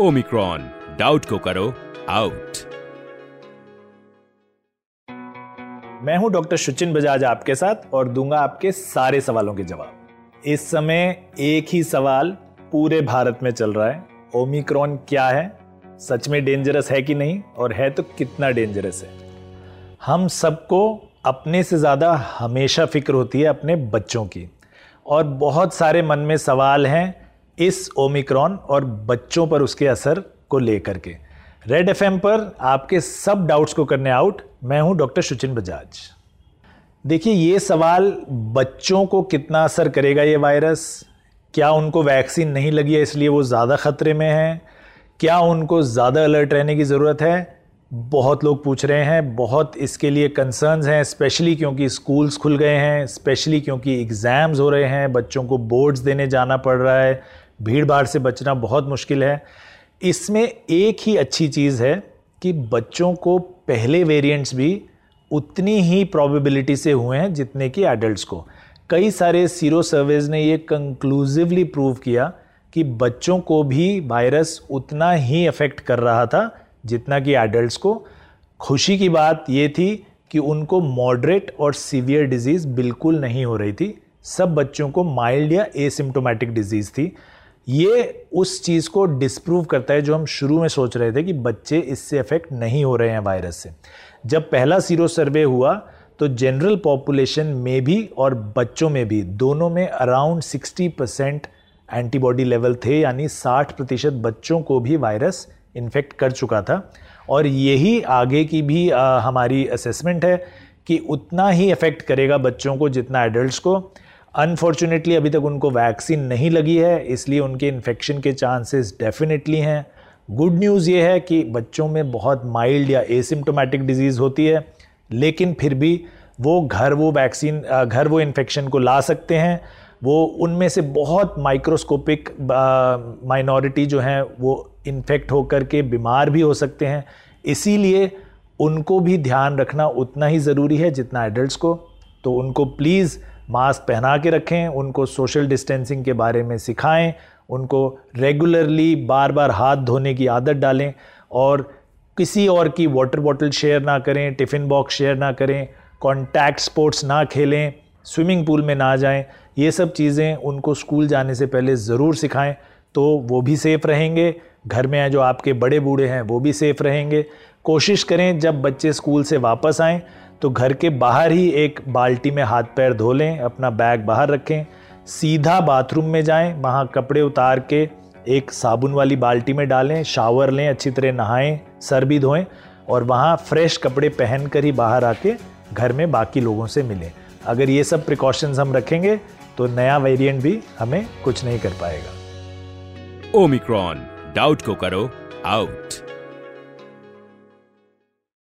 Omicron doubt को करो out मैं हूँ डॉक्टर सुचिन बजाज आपके साथ और दूँगा आपके सारे सवालों के जवाब। इस समय एक ही सवाल पूरे भारत में चल रहा है। ओमिक्रॉन क्या है? सच में डेंजरस है कि नहीं? और है तो कितना डेंजरस है? हम सबको अपने से ज़्यादा हमेशा फ़िक्र होती है अपने बच्चों की। और बहुत सारे मन में सवाल हैं इस ओमिक्रॉन और बच्चों पर उसके असर को लेकर के। रेड एफएम पर आपके सब डाउट्स को करने आउट, मैं हूँ डॉक्टर सुचिन बजाज। देखिए, ये सवाल बच्चों को कितना असर करेगा ये वायरस? क्या उनको वैक्सीन नहीं लगी है इसलिए वो ज़्यादा ख़तरे में हैं? क्या उनको ज़्यादा अलर्ट रहने की ज़रूरत है? बहुत लोग पूछ रहे हैं, बहुत इसके लिए कंसर्न्स हैं स्पेशली क्योंकि स्कूल्स खुल गए हैं स्पेशली क्योंकि एग्ज़ाम्स हो रहे हैं, बच्चों को बोर्ड्स देने जाना पड़ रहा है भीड़ भाड़ से बचना बहुत मुश्किल है। इसमें एक ही अच्छी चीज़ है कि बच्चों को पहले वेरिएंट्स भी उतनी ही प्रोबेबिलिटी से हुए हैं जितने कि एडल्ट्स को। कई सारे सीरो सर्वेज ने ये कंक्लूसिवली प्रूव किया कि बच्चों को भी वायरस उतना ही अफेक्ट कर रहा था जितना कि एडल्ट्स को। खुशी की बात ये थी कि उनको मॉडरेट और सीवियर डिज़ीज़ बिल्कुल नहीं हो रही थी। सब बच्चों को माइल्ड या एसिम्टोमेटिक डिज़ीज़ थी। ये उस चीज़ को डिस्प्रूव करता है जो हम शुरू में सोच रहे थे कि बच्चे इससे अफेक्ट नहीं हो रहे हैं वायरस से। जब पहला सीरो सर्वे हुआ तो जनरल पॉपुलेशन में भी और बच्चों में भी दोनों में अराउंड 60 परसेंट एंटीबॉडी लेवल थे यानी 60 प्रतिशत बच्चों को भी वायरस इन्फेक्ट कर चुका था। और यही आगे की भी आ, हमारी असेसमेंट है कि उतना ही इफ़ेक्ट करेगा बच्चों को जितना एडल्ट्स को। अनफॉर्चुनेटली अभी तक उनको वैक्सीन नहीं लगी है, इसलिए उनके इन्फेक्शन के चांसेस डेफिनेटली हैं। गुड न्यूज़ ये है कि बच्चों में बहुत माइल्ड या एसिम्टोमेटिक डिज़ीज़ होती है, लेकिन फिर भी वो घर वो वैक्सीन घर वो इन्फेक्शन को ला सकते हैं। वो उनमें से बहुत माइक्रोस्कोपिक माइनॉरिटी जो हैं, वो इन्फेक्ट होकर के बीमार भी हो सकते हैं। इसीलिए उनको भी ध्यान रखना उतना ही ज़रूरी है जितना एडल्ट्स को। तो उनको प्लीज़ मास्क पहना के रखें, उनको सोशल डिस्टेंसिंग के बारे में सिखाएँ, उनको रेगुलरली बार बार हाथ धोने की आदत डालें और किसी और की वाटर बॉटल शेयर ना करें टिफ़िन बॉक्स शेयर ना करें कॉन्टैक्ट स्पोर्ट्स ना खेलें स्विमिंग पूल में ना जाएँ, ये सब चीज़ें उनको स्कूल जाने से पहले ज़रूर सिखाएँ तो वो भी सेफ़ रहेंगे। घर में जो आपके बड़े बूढ़े हैं, वो भी सेफ़ रहेंगे। कोशिश करें जब बच्चे स्कूल से वापस आएँ तो घर के बाहर ही एक बाल्टी में हाथ पैर धो लें, अपना बैग बाहर रखें, सीधा बाथरूम में जाएँ, वहाँ कपड़े उतार के एक साबुन वाली बाल्टी में डालें, शावर लें, अच्छी तरह नहाएँ, सर भी धोएँ और वहाँ फ्रेश कपड़े पहन कर ही बाहर आके घर में बाकी लोगों से मिलें। अगर ये सब प्रिकॉशंस हम रखेंगे तो नया वेरिएंट भी हमें कुछ नहीं कर पाएगा। ओमिक्रॉन डाउट को करो आउट